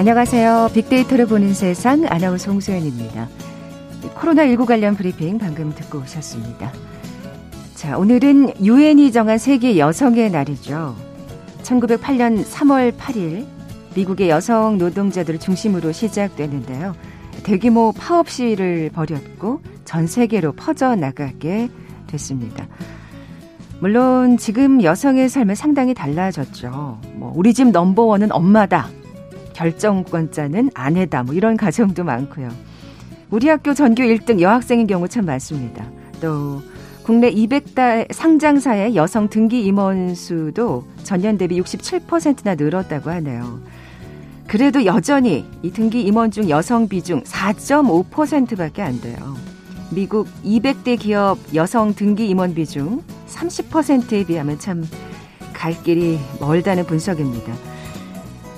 안녕하세요. 빅데이터를 보는 세상 아나운서 홍소연입니다. 코로나19 관련 브리핑 방금 듣고 오셨습니다. 자, 오늘은 유엔이 정한 세계 여성의 날이죠. 1908년 3월 8일 미국의 여성 노동자들을 중심으로 시작되는데요. 대규모 파업 시위를 벌였고 전 세계로 퍼져나가게 됐습니다. 물론 지금 여성의 삶은 상당히 달라졌죠. 뭐 우리 집 넘버원은 엄마다. 결정권자는 아내다. 뭐 이런 가정도 많고요. 우리 학교 전교 1등 여학생인 경우 참 많습니다. 또 국내 200다 상장사의 여성 등기 임원 수도 전년 대비 67%나 늘었다고 하네요. 그래도 여전히 이 등기 임원 중 여성 비중 4.5%밖에 안 돼요. 미국 200대 기업 여성 등기 임원 비중 30%에 비하면 참 갈 길이 멀다는 분석입니다.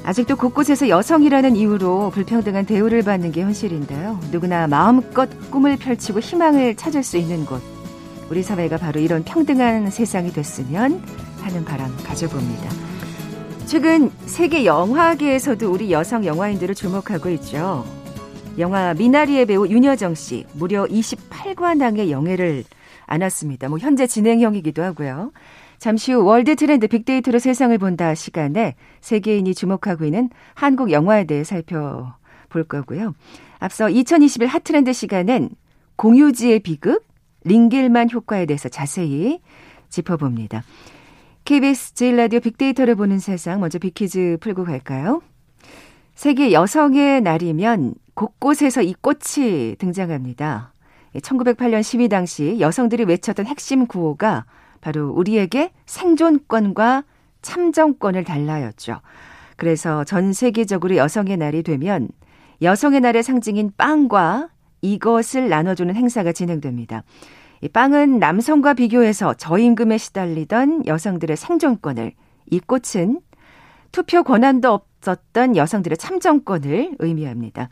아직도 곳곳에서 여성이라는 이유로 불평등한 대우를 받는 게 현실인데요. 누구나 마음껏 꿈을 펼치고 희망을 찾을 수 있는 곳. 우리 사회가 바로 이런 평등한 세상이 됐으면 하는 바람 가져봅니다. 최근 세계 영화계에서도 우리 여성 영화인들을 주목하고 있죠. 영화 미나리의 배우 윤여정 씨 무려 28관왕의 영예를 안았습니다. 뭐 현재 진행형이기도 하고요. 잠시 후 월드 트렌드 빅데이터로 세상을 본다 시간에 세계인이 주목하고 있는 한국 영화에 대해 살펴볼 거고요. 앞서 2021 핫트렌드 시간엔 공유지의 비극, 링겔만 효과에 대해서 자세히 짚어봅니다. KBS 제1라디오 빅데이터를 보는 세상 먼저 빅퀴즈 풀고 갈까요? 세계 여성의 날이면 곳곳에서 이 꽃이 등장합니다. 1908년 시위 당시 여성들이 외쳤던 핵심 구호가 바로 우리에게 생존권과 참정권을 달라였죠. 그래서 전 세계적으로 여성의 날이 되면 여성의 날의 상징인 빵과 이것을 나눠주는 행사가 진행됩니다. 이 빵은 남성과 비교해서 저임금에 시달리던 여성들의 생존권을, 이 꽃은 투표 권한도 없었던 여성들의 참정권을 의미합니다.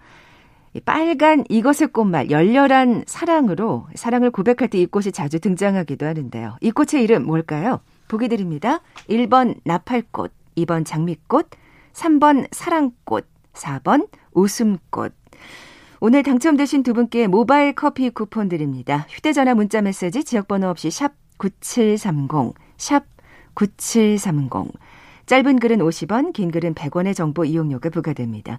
빨간 이것의 꽃말 열렬한 사랑으로 사랑을 고백할 때 이 꽃이 자주 등장하기도 하는데요. 이 꽃의 이름 뭘까요? 보기 드립니다. 1번 나팔꽃, 2번 장미꽃, 3번 사랑꽃, 4번 웃음꽃. 오늘 당첨되신 두 분께 모바일 커피 쿠폰 드립니다. 휴대전화 문자 메시지 지역번호 없이 샵 9730, 샵 9730. 짧은 글은 50원, 긴 글은 100원의 정보 이용료가 부과됩니다.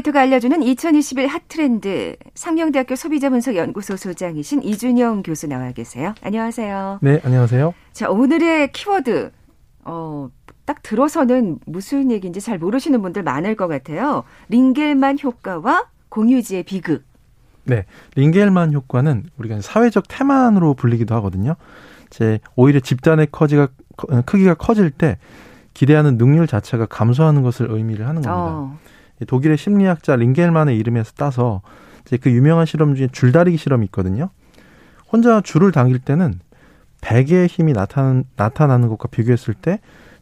빅데이터가 알려주는 2021 핫트렌드 상명대학교 소비자분석연구소 소장이신 이준영 교수 나와 계세요. 안녕하세요. 네, 안녕하세요. 자, 오늘의 키워드 어, 딱 들어서는 무슨 얘기인지 잘 모르시는 분들 많을 것 같아요. 링겔만 효과와 공유지의 비극. 네, 링겔만 효과는 우리가 사회적 태만으로 불리기도 하거든요. 제 오히려 집단의 커지가 크기가 커질 때 기대하는 능률 자체가 감소하는 것을 의미를 하는 겁니다. 어. 독일의 심리학자 링겔만의 이름에서 따서 이제 그 유명한 실험 중에 줄다리기 실험이 있거든요. 혼자 줄을 당길 때는 100의 힘이 나타나는, 나타나는 것과 비교했을 때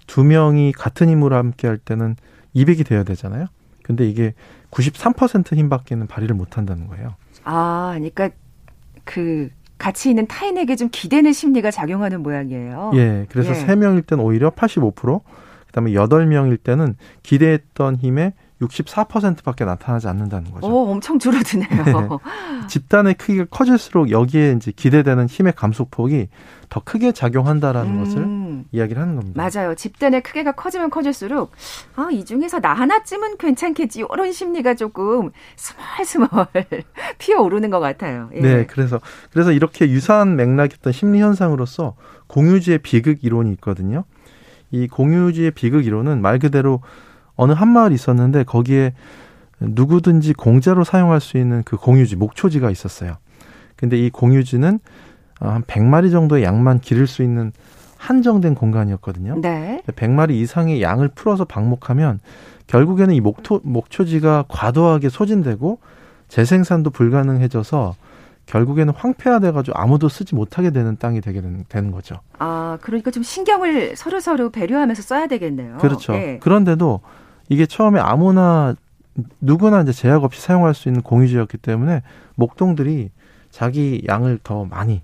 두 명이 같은 힘으로 함께 할 때는 200이 되어야 되잖아요. 근데 이게 93% 힘밖에는 발휘를 못 한다는 거예요. 아, 그러니까 그 같이 있는 타인에게 좀 기대는 심리가 작용하는 모양이에요. 예. 그래서 예. 3명일 때는 오히려 85%, 그다음에 8명일 때는 기대했던 힘의 64%밖에 나타나지 않는다는 거죠. 오, 엄청 줄어드네요. 네. 집단의 크기가 커질수록 여기에 이제 기대되는 힘의 감소폭이 더 크게 작용한다라는 음. 것을 이야기를 하는 겁니다. 맞아요. 집단의 크기가 커지면 커질수록 아, 이 중에서 나 하나쯤은 괜찮겠지. 이런 심리가 조금 스멀스멀 피어오르는 것 같아요. 예. 네, 그래서 그래서 이렇게 유사한 맥락이었던 심리 현상으로서 공유지의 비극 이론이 있거든요. 이 공유지의 비극 이론은 말 그대로 어느 한 마을이 있었는데 거기에 누구든지 공짜로 사용할 수 있는 그 공유지, 목초지가 있었어요. 근데 이 공유지는 한 100마리 정도의 양만 기를 수 있는 한정된 공간이었거든요. 네. 100마리 이상의 양을 풀어서 방목하면 결국에는 이 목토, 목초지가 과도하게 소진되고 재생산도 불가능해져서 결국에는 황폐화돼가지고 아무도 쓰지 못하게 되는 땅이 되게 되는, 되는 거죠. 아, 그러니까 좀 신경을 서로 서로 배려하면서 써야 되겠네요. 그렇죠. 예. 그런데도 이게 처음에 아무나 누구나 이제 제약 없이 사용할 수 있는 공유지였기 때문에 목동들이 자기 양을 더 많이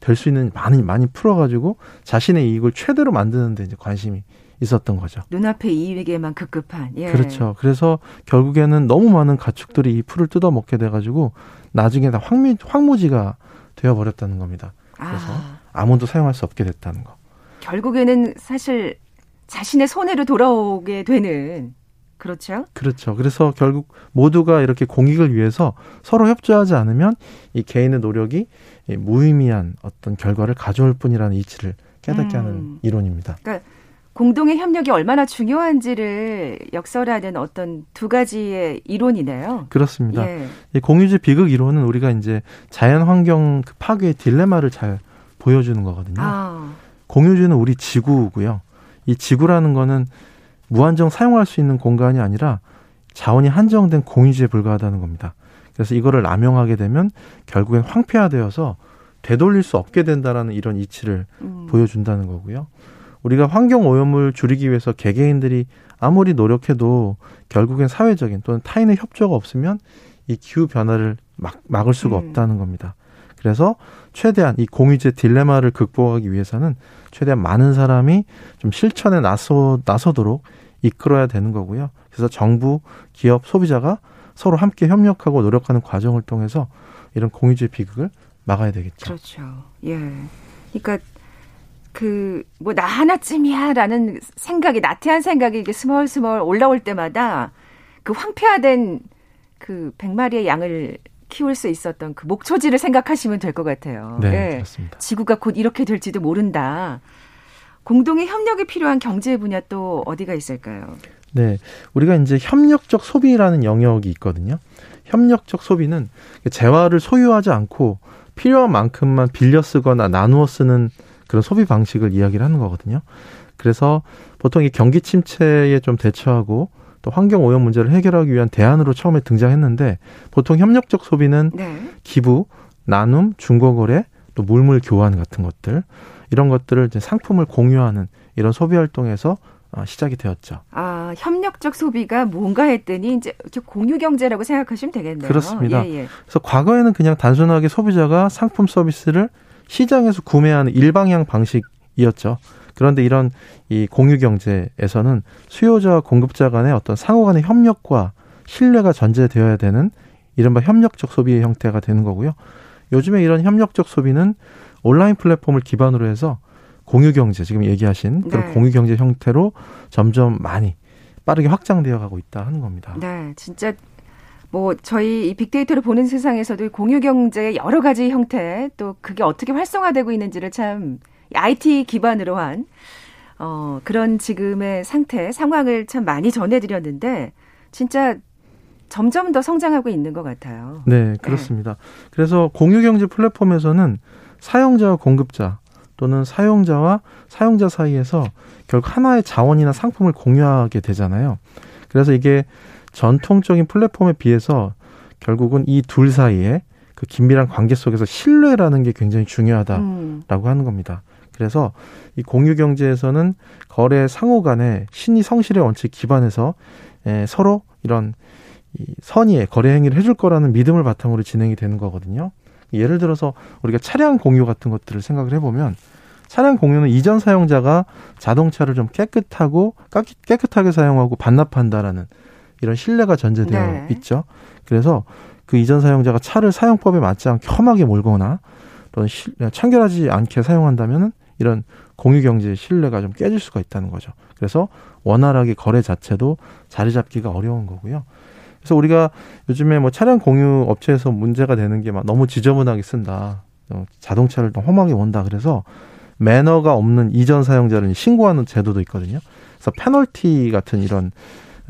될 수 있는 많이 많이 풀어가지고 자신의 이익을 최대로 만드는데 이제 관심이 있었던 거죠. 눈앞에 이익에만 급급한. 예. 그렇죠. 그래서 결국에는 너무 많은 가축들이 이 풀을 뜯어 먹게 돼가지고 나중에 다 황미, 황무지가 되어버렸다는 겁니다. 그래서 아, 아무도 사용할 수 없게 됐다는 거. 결국에는 사실 자신의 손해로 돌아오게 되는 그렇죠. 그렇죠. 그래서 결국 모두가 이렇게 공익을 위해서 서로 협조하지 않으면 이 개인의 노력이 이 무의미한 어떤 결과를 가져올 뿐이라는 이치를 깨닫게 음. 하는 이론입니다. 공동의 협력이 얼마나 중요한지를 역설하는 어떤 두 가지의 이론이네요. 그렇습니다. 예. 이 공유지 비극 이론은 우리가 이제 자연 환경 그 파괴의 딜레마를 잘 보여주는 거거든요. 아, 공유지는 우리 지구고요. 이 지구라는 거는 무한정 사용할 수 있는 공간이 아니라 자원이 한정된 공유지에 불과하다는 겁니다. 그래서 이거를 남용하게 되면 결국엔 황폐화되어서 되돌릴 수 없게 된다라는 이런 이치를 음. 보여준다는 거고요. 우리가 환경 오염을 줄이기 위해서 개개인들이 아무리 노력해도 결국엔 사회적인 또는 타인의 협조가 없으면 이 기후 변화를 막, 막을 수가 음. 없다는 겁니다. 그래서 최대한 이 공유제 딜레마를 극복하기 위해서는 최대한 많은 사람이 좀 실천에 나서 나서도록 이끌어야 되는 거고요. 그래서 정부, 기업, 소비자가 서로 함께 협력하고 노력하는 과정을 통해서 이런 공유제 비극을 막아야 되겠죠. 그렇죠. 예. 그러니까 그 뭐 나 하나쯤이야라는 생각이 나태한 생각이 이게 스멀스멀 올라올 때마다 그 황폐화된 그 100마리의 양을 키울 수 있었던 그 목초지를 생각하시면 될 것 같아요. 네, 예. 그렇습니다. 지구가 곧 이렇게 될지도 모른다. 공동의 협력이 필요한 경제 분야 또 어디가 있을까요? 네, 우리가 이제 협력적 소비라는 영역이 있거든요. 협력적 소비는 재화를 소유하지 않고 필요한 만큼만 빌려 쓰거나 나누어 쓰는 그런 소비 방식을 이야기를 하는 거거든요. 그래서 보통 이 경기 침체에 좀 대처하고 또 환경 오염 문제를 해결하기 위한 대안으로 처음에 등장했는데 보통 협력적 소비는 네. 기부, 나눔, 중고거래, 또 물물 교환 같은 것들 이런 것들을 이제 상품을 공유하는 이런 소비 활동에서 어, 시작이 되었죠. 아, 협력적 소비가 뭔가 했더니 이제 공유 경제라고 생각하시면 되겠네요. 그렇습니다. 예, 예. 그래서 과거에는 그냥 단순하게 소비자가 상품 서비스를 시장에서 구매하는 일방향 방식이었죠. 그런데 이런 이 공유 경제에서는 수요자와 공급자 간의 어떤 상호 간의 협력과 신뢰가 전제되어야 되는 이른바 협력적 소비의 형태가 되는 거고요. 요즘에 이런 협력적 소비는 온라인 플랫폼을 기반으로 해서 공유 경제 지금 얘기하신 그런 네. 공유 경제 형태로 점점 많이 빠르게 확장되어 가고 있다 하는 겁니다. 네, 진짜 뭐 저희 이 빅데이터를 보는 세상에서도 이 공유 경제의 여러 가지 형태 또 그게 어떻게 활성화되고 있는지를 참 IT 기반으로 한 어, 그런 지금의 상태 상황을 참 많이 전해드렸는데 진짜 점점 더 성장하고 있는 것 같아요. 네, 그렇습니다. 그래서 공유 경제 플랫폼에서는 사용자와 공급자 또는 사용자와 사용자 사이에서 결국 하나의 자원이나 상품을 공유하게 되잖아요. 그래서 이게 전통적인 플랫폼에 비해서 결국은 이 둘 사이에 그 긴밀한 관계 속에서 신뢰라는 게 굉장히 중요하다라고 음, 하는 겁니다. 그래서 이 공유 경제에서는 거래 상호 간의 신의 성실의 원칙 기반해서 에, 서로 이런 이 선의의 거래 행위를 해줄 거라는 믿음을 바탕으로 진행이 되는 거거든요. 예를 들어서 우리가 차량 공유 같은 것들을 생각을 해보면 차량 공유는 이전 사용자가 자동차를 좀 깨끗하고 깨끗- 깨끗하게 사용하고 반납한다라는 이런 신뢰가 전제되어 네. 있죠. 그래서 그 이전 사용자가 차를 사용법에 맞지 않게 험하게 몰거나 또는 시- 청결하지 않게 사용한다면은 이런 공유 경제의 신뢰가 좀 깨질 수가 있다는 거죠. 그래서 원활하게 거래 자체도 자리 잡기가 어려운 거고요. 그래서 우리가 요즘에 뭐 차량 공유 업체에서 문제가 되는 게 막 너무 지저분하게 쓴다. 어, 자동차를 좀 험하게 원다. 그래서 매너가 없는 이전 사용자를 신고하는 제도도 있거든요. 그래서 페널티 같은 이런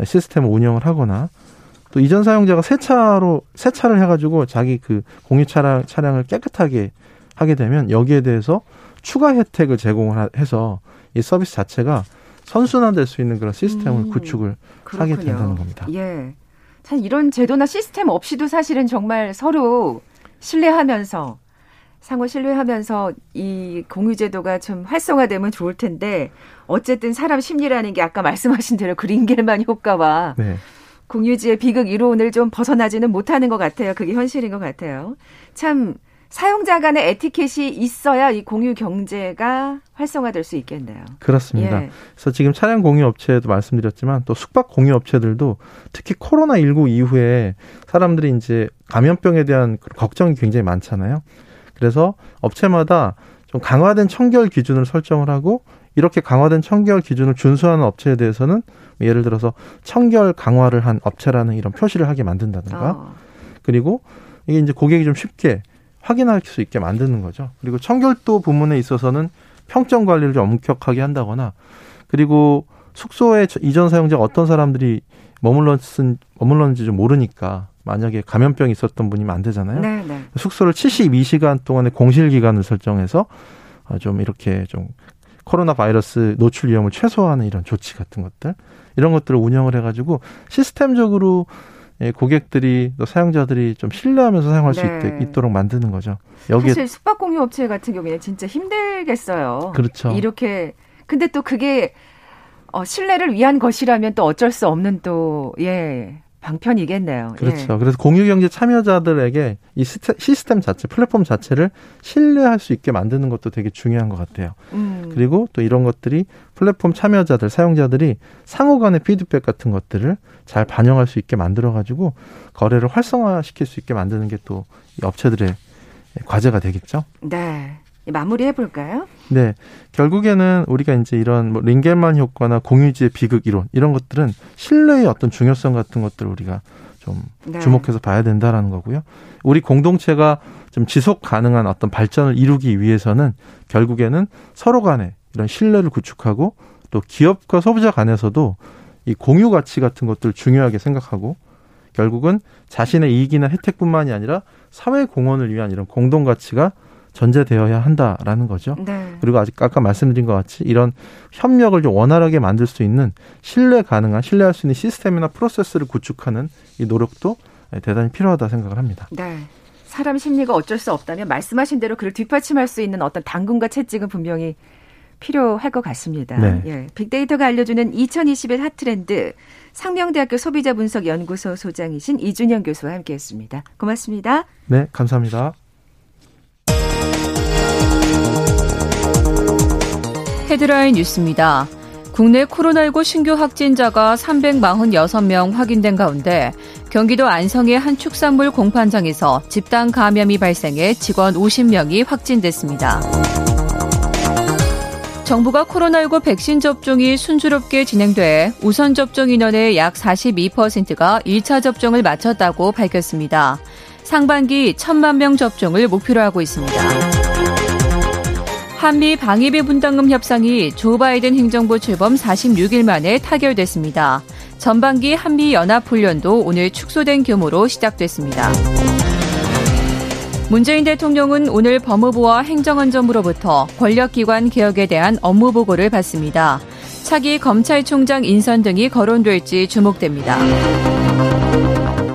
시스템을 운영을 하거나 또 이전 사용자가 새 차로 새 차를 해가지고 자기 그 공유 차량 차량을 깨끗하게 하게 되면 여기에 대해서 추가 혜택을 제공을 해서 이 서비스 자체가 선순환될 수 있는 그런 시스템을 음, 구축을 그렇군요. 하게 된다는 겁니다. 예. 참 이런 제도나 시스템 없이도 사실은 정말 서로 신뢰하면서 상호 신뢰하면서 이 공유제도가 좀 활성화되면 좋을 텐데 어쨌든 사람 심리라는 게 아까 말씀하신 대로 그린겔만 효과와 네. 공유지의 비극 이론을 좀 벗어나지는 못하는 것 같아요. 그게 현실인 것 같아요. 참 사용자 간의 에티켓이 있어야 이 공유 경제가 활성화될 수 있겠네요. 그렇습니다. 예. 그래서 지금 차량 공유 업체도 말씀드렸지만 또 숙박 공유 업체들도 특히 코로나 19 이후에 사람들이 이제 감염병에 대한 걱정이 굉장히 많잖아요. 그래서 업체마다 좀 강화된 청결 기준을 설정을 하고 이렇게 강화된 청결 기준을 준수하는 업체에 대해서는 예를 들어서 청결 강화를 한 업체라는 이런 표시를 하게 만든다든가 어. 그리고 이게 이제 고객이 좀 쉽게 확인할 수 있게 만드는 거죠. 그리고 청결도 부문에 있어서는 평점 관리를 좀 엄격하게 한다거나 그리고 숙소에 이전 사용자가 어떤 사람들이 머물렀은 머물렀는지 좀 모르니까 만약에 감염병이 있었던 분이면 안 되잖아요. 네, 네. 숙소를 72시간 동안의 공실 기간을 설정해서 어, 좀 이렇게 좀 코로나 바이러스 노출 위험을 최소화하는 이런 조치 같은 것들 이런 것들을 운영을 해가지고 시스템적으로 예, 고객들이 또 사용자들이 좀 신뢰하면서 사용할 네. 수 있, 도록 만드는 거죠. 여기 사실 숙박 공유 업체 같은 경우에는 진짜 힘들겠어요. 그렇죠. 이렇게 근데 또 그게 어, 신뢰를 위한 것이라면 또 어쩔 수 없는 또 예. 방편이겠네요. 그렇죠. 예. 그래서 공유경제 참여자들에게 이 시스템 자체, 플랫폼 자체를 신뢰할 수 있게 만드는 것도 되게 중요한 것 같아요. 음. 그리고 또 이런 것들이 플랫폼 참여자들, 사용자들이 상호 간의 피드백 같은 것들을 잘 반영할 수 있게 만들어가지고 거래를 활성화시킬 수 있게 만드는 게 또 업체들의 과제가 되겠죠. 네. 마무리해 볼까요? 네. 결국에는 우리가 이제 이런 뭐 링겔만 효과나 공유지의 비극 이론 이런 것들은 신뢰의 어떤 중요성 같은 것들을 우리가 좀 네. 주목해서 봐야 된다라는 거고요. 우리 공동체가 좀 지속 가능한 어떤 발전을 이루기 위해서는 결국에는 서로 간에 이런 신뢰를 구축하고 또 기업과 소비자 간에서도 이 공유 가치 같은 것들을 중요하게 생각하고 결국은 자신의 이익이나 혜택뿐만이 아니라 사회 공헌을 위한 이런 공동 가치가 전제되어야 한다라는 거죠. 네. 그리고 아직 아까 말씀드린 것 같이 이런 협력을 좀 원활하게 만들 수 있는 신뢰 가능한 신뢰할 수 있는 시스템이나 프로세스를 구축하는 이 노력도 대단히 필요하다 생각을 합니다. 네. 사람 심리가 어쩔 수 없다면 말씀하신 대로 그를 뒷받침할 수 있는 어떤 당근과 채찍은 분명히 필요할 것 같습니다. 네. 예. 빅데이터가 알려주는 2021 핫트렌드 상명대학교 소비자분석연구소 소장이신 이준영 교수와 함께했습니다. 고맙습니다. 네, 감사합니다. 헤드라인 뉴스입니다. 국내 코로나19 신규 확진자가 346명 확인된 가운데 경기도 안성의 한 축산물 공판장에서 집단 감염이 발생해 직원 50명이 확진됐습니다. 정부가 코로나19 백신 접종이 순조롭게 진행돼 우선 접종 인원의 약 42%가 1차 접종을 마쳤다고 밝혔습니다. 상반기 1천만 명 접종을 목표로 하고 있습니다. 한미 방위비 분담금 협상이 조 바이든 행정부 출범 46일 만에 타결됐습니다. 전반기 한미 연합훈련도 오늘 축소된 규모로 시작됐습니다. 문재인 대통령은 오늘 법무부와 행정안전부로부터 권력기관 개혁에 대한 업무 보고를 받습니다. 차기 검찰총장 인선 등이 거론될지 주목됩니다.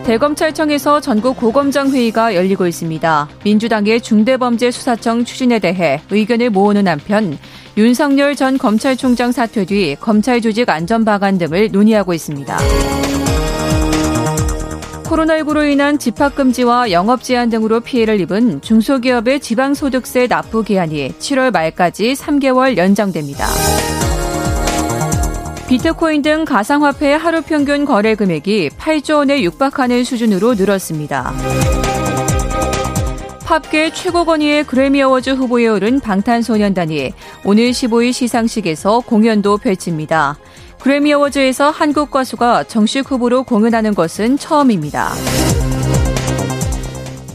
대검찰청에서 전국 고검장 회의가 열리고 있습니다. 민주당의 중대범죄수사청 추진에 대해 의견을 모으는 한편 윤석열 전 검찰총장 사퇴 뒤 검찰 조직 안전 방안 등을 논의하고 있습니다. 코로나19로 인한 집합금지와 영업 제한 등으로 피해를 입은 중소기업의 지방소득세 납부 기한이 7월 말까지 3개월 연장됩니다. 비트코인 등 가상화폐의 하루 평균 거래 금액이 8조 원에 육박하는 수준으로 늘었습니다. 팝계 최고 권위의 그래미 어워즈 후보에 오른 방탄소년단이 오늘 15일 시상식에서 공연도 펼칩니다. 그래미 어워즈에서 한국 가수가 정식 후보로 공연하는 것은 처음입니다.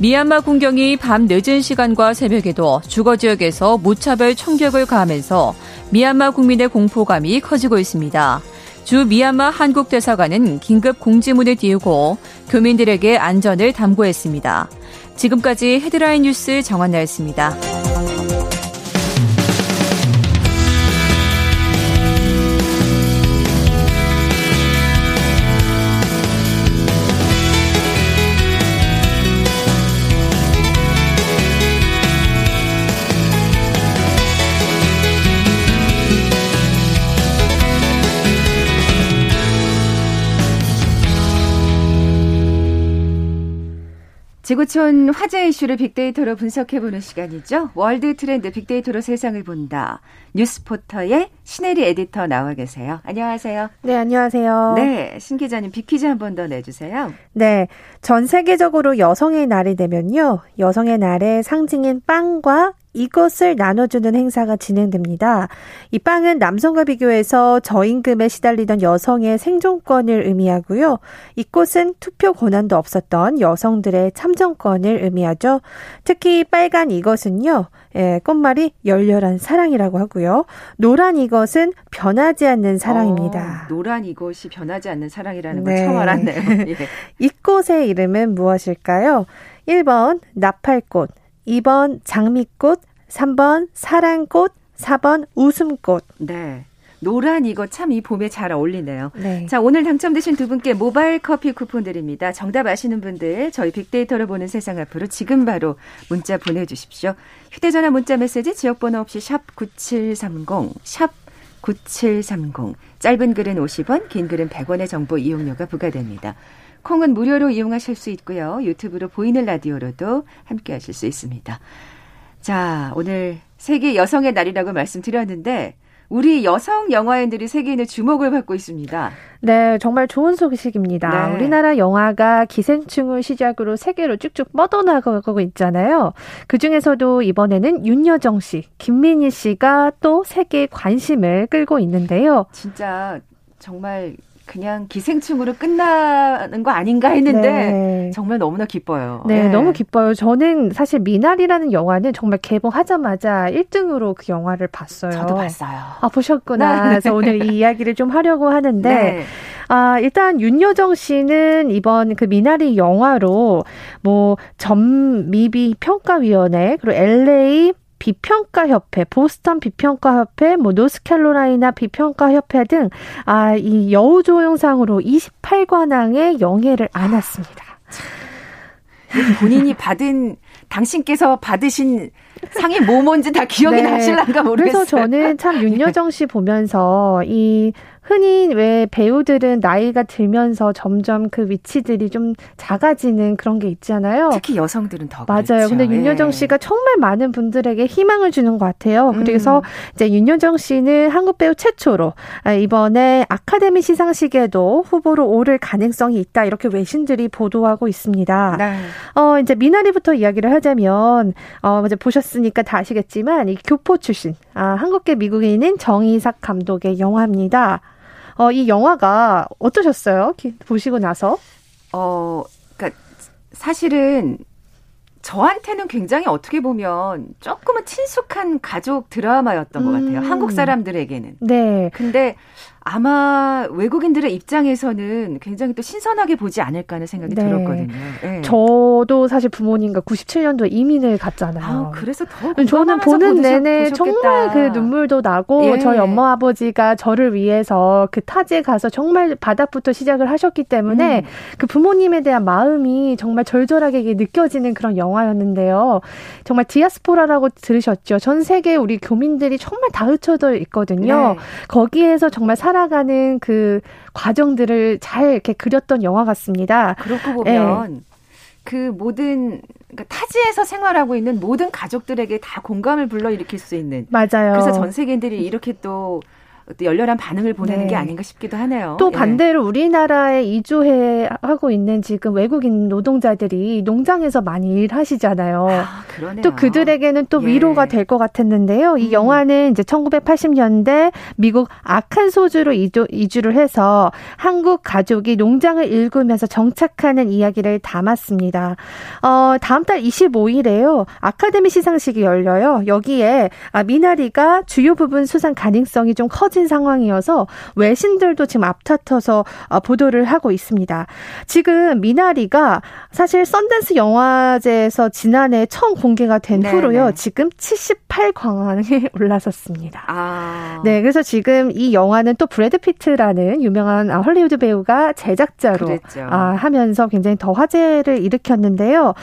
미얀마 군경이 밤 늦은 시간과 새벽에도 주거 지역에서 무차별 총격을 가하면서 미얀마 국민의 공포감이 커지고 있습니다. 주 미얀마 한국 대사관은 긴급 공지문을 띄우고 교민들에게 안전을 담고했습니다. 지금까지 헤드라인 뉴스 정원나였습니다. 지구촌 화제 이슈를 빅데이터로 분석해보는 시간이죠. 월드 트렌드 빅데이터로 세상을 본다. 뉴스포터의 신혜리 에디터 나와 계세요. 안녕하세요. 네, 안녕하세요. 네, 신 기자님 빅퀴즈 한 번 더 내주세요. 네, 전 세계적으로 여성의 날이 되면요. 여성의 날의 상징인 빵과 이것을 나눠주는 행사가 진행됩니다. 이 빵은 남성과 비교해서 저임금에 시달리던 여성의 생존권을 의미하고요. 이 꽃은 투표 권한도 없었던 여성들의 참정권을 의미하죠. 특히 빨간 이것은요. 예, 꽃말이 열렬한 사랑이라고 하고요. 노란 이것은 변하지 않는 사랑입니다. 어, 노란 이것이 변하지 않는 사랑이라는 걸 네. 처음 알았네요. 예. 이 꽃의 이름은 무엇일까요? 1번 나팔꽃, 2번 장미꽃, 3번 사랑꽃, 4번 웃음꽃. 네. 노란 이거 참 이 봄에 잘 어울리네요. 네. 자, 오늘 당첨되신 두 분께 모바일 커피 쿠폰 드립니다. 정답 아시는 분들 저희 빅데이터를 보는 세상 앞으로 지금 바로 문자 보내 주십시오. 휴대 전화 문자 메시지 지역 번호 없이 샵 9730, 샵 9730. 짧은 글은 50원, 긴 글은 100원의 정보 이용료가 부과됩니다. 콩은 무료로 이용하실 수 있고요. 유튜브로 보이는 라디오로도 함께 하실 수 있습니다. 자, 오늘 세계 여성의 날이라고 말씀드렸는데 우리 여성 영화인들이 세계인의 주목을 받고 있습니다. 네, 정말 좋은 소식입니다. 네. 우리나라 영화가 기생충을 시작으로 세계로 쭉쭉 뻗어나가고 있잖아요. 그 중에서도 이번에는 윤여정 씨, 김민희 씨가 또 세계의 관심을 끌고 있는데요. 진짜 정말 그냥 기생충으로 끝나는 거 아닌가 했는데 네. 정말 너무나 기뻐요. 네, 네, 너무 기뻐요. 저는 사실 미나리라는 영화는 정말 개봉하자마자 1등으로 그 영화를 봤어요. 저도 봤어요. 아, 보셨구나. 네. 그래서 오늘 이 이야기를 좀 하려고 하는데 네. 아, 일단 윤여정 씨는 이번 그 미나리 영화로 뭐 전미비 평가위원회 그리고 LA 비평가 협회, 보스턴 비평가 협회, 뭐 노스캐롤라이나 비평가 협회 등 아, 이 여우 조영상으로 28관왕의 영예를 안았습니다. 본인이 받은 당신께서 받으신 상이 뭐 뭔지 다 기억이 네. 나실란가 모르겠어요. 그래서 저는 참 윤여정 씨 보면서 이 흔히 왜 배우들은 나이가 들면서 점점 그 위치들이 좀 작아지는 그런 게 있잖아요. 특히 여성들은 더 맞아요. 그렇죠. 근데 윤여정 예. 씨가 정말 많은 분들에게 희망을 주는 것 같아요. 음. 그래서 음. 이제 윤여정 씨는 한국 배우 최초로 아, 이번에 아카데미 시상식에도 후보로 오를 가능성이 있다 이렇게 외신들이 보도하고 있습니다. 네. 어 이제 미나리부터 이야기를 하자면 어 이제 보셨으니까 다 아시겠지만 이 교포 출신 아 한국계 미국인인 정이삭 감독의 영화입니다. 어, 이 영화가 어떠셨어요? 보시고 나서? 어, 그니까 사실은 저한테는 굉장히 어떻게 보면 조금은 친숙한 가족 드라마였던 음. 것 같아요. 한국 사람들에게는. 네. 근데 아마 외국인들의 입장에서는 굉장히 또 신선하게 보지 않을까 하는 생각이 네. 들었거든요. 네. 저도 사실 부모님과 97년도에 이민을 갔잖아요. 아, 그래서 더 저는 보는 내내 보셨겠다. 정말 그 눈물도 나고 예. 저희 엄마 아버지가 저를 위해서 그 타지에 가서 정말 바닥부터 시작을 하셨기 때문에 음. 그 부모님에 대한 마음이 정말 절절하게 느껴지는 그런 영화였는데요. 정말 디아스포라라고 들으셨죠. 전 세계 우리 교민들이 정말 다 흩어져 있거든요. 네. 거기에서 정말 사 살아가는 그 과정들을 잘 이렇게 그렸던 영화 같습니다. 그렇고 보면 네. 그 모든 그러니까 타지에서 생활하고 있는 모든 가족들에게 다 공감을 불러일으킬 수 있는 맞아요. 그래서 전 세계인들이 이렇게 또 열렬한 반응을 보내는 네. 게 아닌가 싶기도 하네요. 또 예. 반대로 예. 우리나라에 이주해 하고 있는 지금 외국인 노동자들이 농장에서 많이 일하시잖아요. 아. 또 그들에게는 또 예. 위로가 될 것 같았는데요. 이 음. 영화는 이제 1980년대 미국 아칸소주로 이주, 이주를 해서 한국 가족이 농장을 일구면서 정착하는 이야기를 담았습니다. 어, 다음 달 25일에요. 아카데미 시상식이 열려요. 여기에 아, 미나리가 주요 부문 수상 가능성이 좀 커. 커진 상황이어서 외신들도 지금 앞다퉈서 어, 보도를 하고 있습니다. 지금 미나리가 사실 썬댄스 영화제에서 지난해 처음 공개가 된 네네. 후로요. 네. 지금 78관왕에 올라섰습니다. 아. 네, 그래서 지금 이 영화는 또 브래드 피트라는 유명한 아, 헐리우드 배우가 제작자로 아, 하면서 굉장히 더 화제를 일으켰는데요.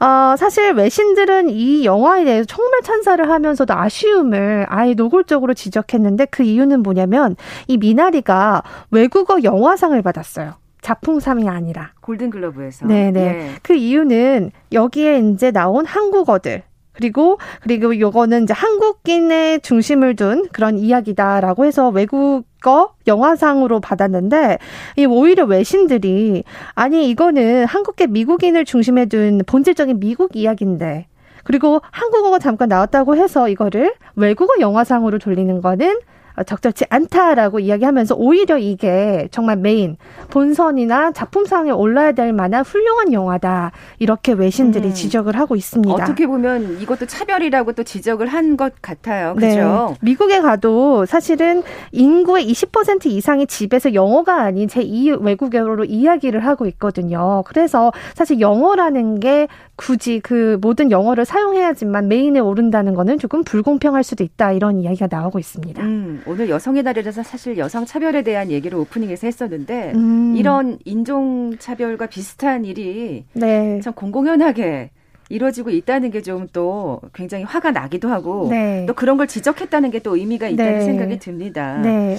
어, 사실 외신들은 이 영화에 대해서 정말 찬사를 하면서도 아쉬움을 아예 노골적으로 지적했는데 그 이유는 뭐냐면 이 미나리가 외국어 영화상을 받았어요. 작품상이 아니라 골든글러브에서. 네네. 예. 그 이유는 여기에 이제 나온 한국어들 그리고 그리고 요거는 이제 한국인의 중심을 둔 그런 이야기다라고 해서 외국어 영화상으로 받았는데 이 오히려 외신들이 아니 이거는 한국계 미국인을 중심에 둔 본질적인 미국 이야기인데 그리고 한국어가 잠깐 나왔다고 해서 이거를 외국어 영화상으로 돌리는 거는 어, 적절치 않다라고 이야기하면서 오히려 이게 정말 메인 본선이나 작품상에 올라야 될 만한 훌륭한 영화다 이렇게 외신들이 음. 지적을 하고 있습니다. 어떻게 보면 이것도 차별이라고 또 지적을 한 것 같아요. 그렇죠? 네. 미국에 가도 사실은 인구의 20% 이상이 집에서 영어가 아닌 제2 외국어로 이야기를 하고 있거든요. 그래서 사실 영어라는 게 굳이 그 모든 영어를 사용해야지만 메인에 오른다는 거는 조금 불공평할 수도 있다 이런 이야기가 나오고 있습니다. 음, 오늘 여성의 날이라서 사실 여성 차별에 대한 얘기를 오프닝에서 했었는데 음. 이런 인종 차별과 비슷한 일이 네. 참 공공연하게 이루어지고 있다는 게 좀 또 굉장히 화가 나기도 하고 네. 또 그런 걸 지적했다는 게 또 의미가 있다는 네. 생각이 듭니다. 네.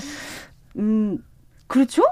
음, 그렇죠?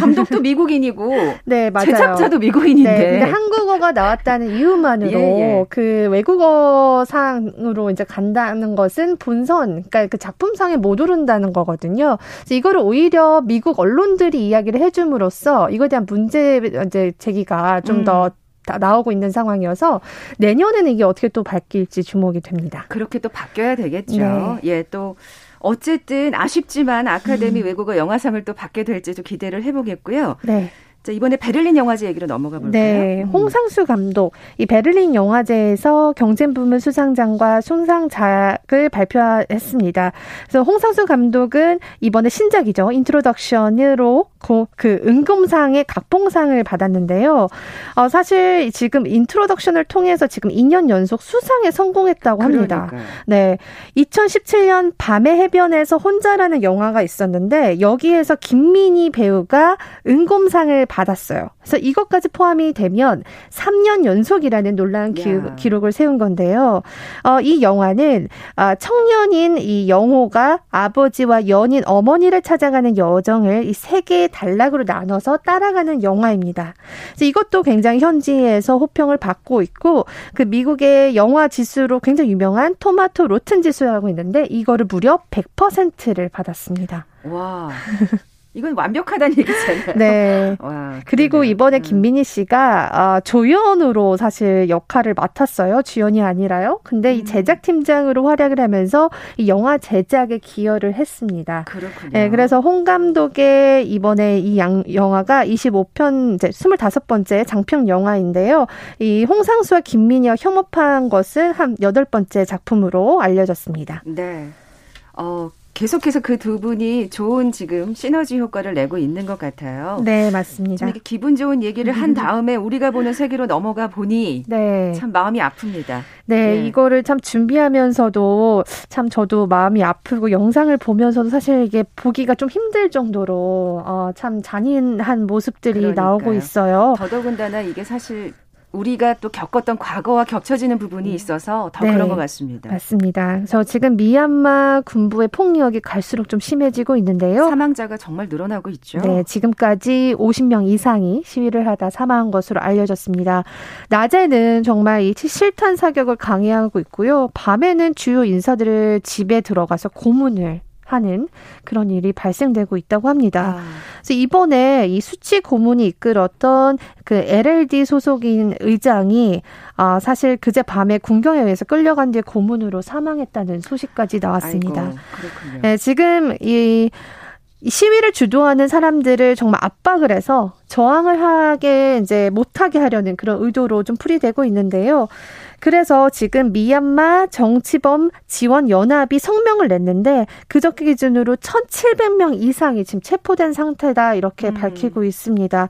감독도 미국인이고 네, 맞아요. 제작자도 미국인인데. 네, 근데 한국어가 나왔다는 이유만으로 예, 예. 그 외국어상으로 이제 간다는 것은 본선, 그러니까 그 작품상에 못 오른다는 거거든요. 그래서 이거를 오히려 미국 언론들이 이야기를 해줌으로써 이거에 대한 문제 이제 얘기가 좀더 음. 나오고 있는 상황이어서 내년에는 이게 어떻게 또 바뀔지 주목이 됩니다. 그렇게 또 바뀌어야 되겠죠. 네. 예, 또 어쨌든 아쉽지만 아카데미 음. 외국어 영화상을 또 받게 될지 좀 기대를 해보겠고요. 네. 자, 이번에 베를린 영화제 얘기로 넘어가 볼까요? 네. 음. 홍상수 감독. 이 베를린 영화제에서 경쟁 부문 수상자와 수상작을 발표했습니다. 그래서 홍상수 감독은 이번에 신작이죠. 인트로덕션으로 그, 그 은곰상의 각본상을 받았는데요. 어, 사실 지금 인트로덕션을 통해서 지금 2년 연속 수상에 성공했다고 합니다. 그러니까요. 네. 2017년 밤의 해변에서 혼자라는 영화가 있었는데 여기에서 김민희 배우가 은곰상을 받았어요. 그래서 이것까지 포함이 되면 3년 연속이라는 놀라운 기, 록을 세운 건데요. 어, 이 영화는 어, 청년인 이 영호가 아버지와 연인 어머니를 찾아가는 여정을 이 세 개의 단락으로 나눠서 따라가는 영화입니다. 그래서 이것도 굉장히 현지에서 호평을 받고 있고 그 미국의 영화 지수로 굉장히 유명한 토마토 로튼 지수라고 있는데 이거를 무려 100%를 받았습니다. 와. 이건 완벽하다는 얘기잖아요. 네. 와, 그리고 그러네요. 이번에 음. 김민희 씨가 아, 조연으로 사실 역할을 맡았어요. 주연이 아니라요. 근데 음. 이 제작팀장으로 활약을 하면서 이 영화 제작에 기여를 했습니다. 그렇군요. 네, 그래서 홍 감독의 이번에 이 양, 영화가 25편, 이제 25번째 장편 영화인데요. 이 홍상수와 김민희가 협업한 것은 한 여덟 번째 작품으로 알려졌습니다. 네. 어, 계속해서 그 두 분이 좋은 지금 시너지 효과를 내고 있는 것 같아요. 네, 맞습니다. 이렇게 기분 좋은 얘기를 한 다음에 우리가 보는 세계로 넘어가 보니 네. 참 마음이 아픕니다. 네, 네, 이거를 참 준비하면서도 참 저도 마음이 아프고 영상을 보면서도 사실 이게 보기가 좀 힘들 정도로 어, 참 잔인한 모습들이 그러니까요. 나오고 있어요. 더더군다나 이게 사실 우리가 또 겪었던 과거와 겹쳐지는 부분이 음. 있어서 더 네, 그런 것 같습니다. 맞습니다. 그래서 지금 미얀마 군부의 폭력이 갈수록 좀 심해지고 있는데요. 사망자가 정말 늘어나고 있죠. 네, 지금까지 50명 이상이 시위를 하다 사망한 것으로 알려졌습니다. 낮에는 정말 이 실탄 사격을 강행하고 있고요. 밤에는 주요 인사들을 집에 들어가서 고문을 하는 그런 일이 발생되고 있다고 합니다. 아. 그래서 이번에 이 수치 고문이 이끌었던 그 LLD 소속인 의장이 아 사실 그제 밤에 군경에 의해서 끌려간 뒤에 고문으로 사망했다는 소식까지 나왔습니다. 아이고, 네, 지금 이 시위를 주도하는 사람들을 정말 압박을 해서 저항을 하게 이제 못하게 하려는 그런 의도로 좀 풀이되고 있는데요. 그래서 지금 미얀마 정치범 지원 연합이 성명을 냈는데 그저께 기준으로 1,700명 이상이 지금 체포된 상태다 이렇게 음. 밝히고 있습니다.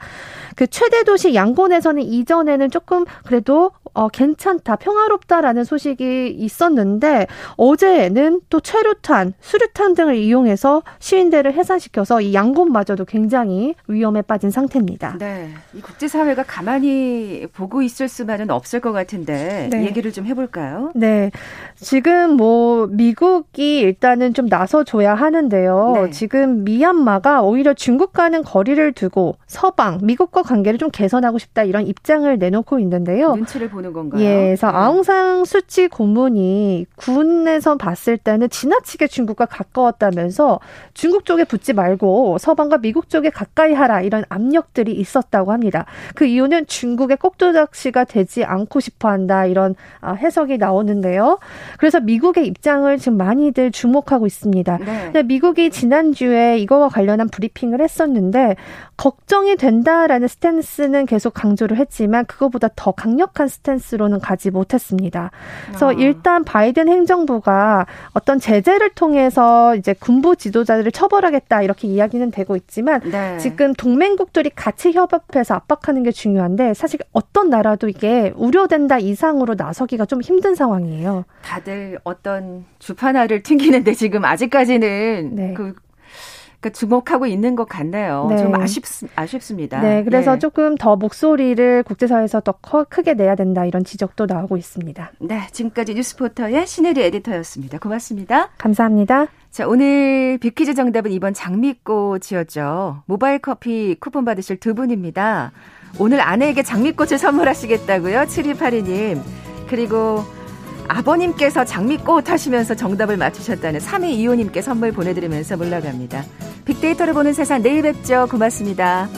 그 최대 도시 양곤에서는 이전에는 조금 그래도 어, 괜찮다, 평화롭다라는 소식이 있었는데 어제는 또 최루탄, 수류탄 등을 이용해서 시민대를 해산시켜서 이 양곤마저도 굉장히 위험에 빠진 상태입니다. 네, 이 국제사회가 가만히 보고 있을 수만은 없을 것 같은데 네. 얘기를 좀 해볼까요? 네, 지금 뭐 미국이 일단은 좀 나서줘야 하는데요. 네. 지금 미얀마가 오히려 중국과는 거리를 두고 서방, 미국과 관계를 좀 개선하고 싶다 이런 입장을 내놓고 있는데요. 눈치를 보는 건가요? 예, 그래서 네. 아웅산 수치 고문이 군에서 봤을 때는 지나치게 중국과 가까웠다면서 중국 쪽에 붙지 말고 서방과 미국 쪽에 가까이 하라 이런 압력들이 있었다고 합니다. 그 이유는 중국의 꼭두각시가 되지 않고 싶어 한다 이런 아, 해석이 나오는데요. 그래서 미국의 입장을 지금 많이들 주목하고 있습니다. 네. 미국이 지난주에 이거와 관련한 브리핑을 했었는데 걱정이 된다라는 스탠스는 계속 강조를 했지만 그거보다 더 강력한 스탠스로는 가지 못했습니다. 그래서 아. 일단 바이든 행정부가 어떤 제재를 통해서 이제 군부 지도자들을 처벌하겠다 이렇게 이야기는 되고 있지만 네. 지금 동맹국들이 같이 협업해서 압박하는 게 중요한데 사실 어떤 나라도 이게 우려된다 이상으로 나서기가 좀 힘든 상황이에요. 다들 어떤 주파나를 튕기는데 지금 아직까지는 네. 그 그러니까 주목하고 있는 것 같네요. 네. 좀 아쉽, 아쉽습니다. 네, 그래서 네. 조금 더 목소리를 국제사회에서 더 커, 크게 내야 된다 이런 지적도 나오고 있습니다. 네, 지금까지 뉴스포터의 신혜리 에디터였습니다. 고맙습니다. 감사합니다. 자, 오늘 빅퀴즈 정답은 이번 장미꽃이었죠. 모바일 커피 쿠폰 받으실 두 분입니다. 오늘 아내에게 장미꽃을 선물하시겠다고요? 7282님. 그리고 아버님께서 장미꽃 하시면서 정답을 맞추셨다는 3위 이호님께 선물 보내드리면서 물러갑니다. 빅데이터를 보는 세상 내일 뵙죠. 고맙습니다.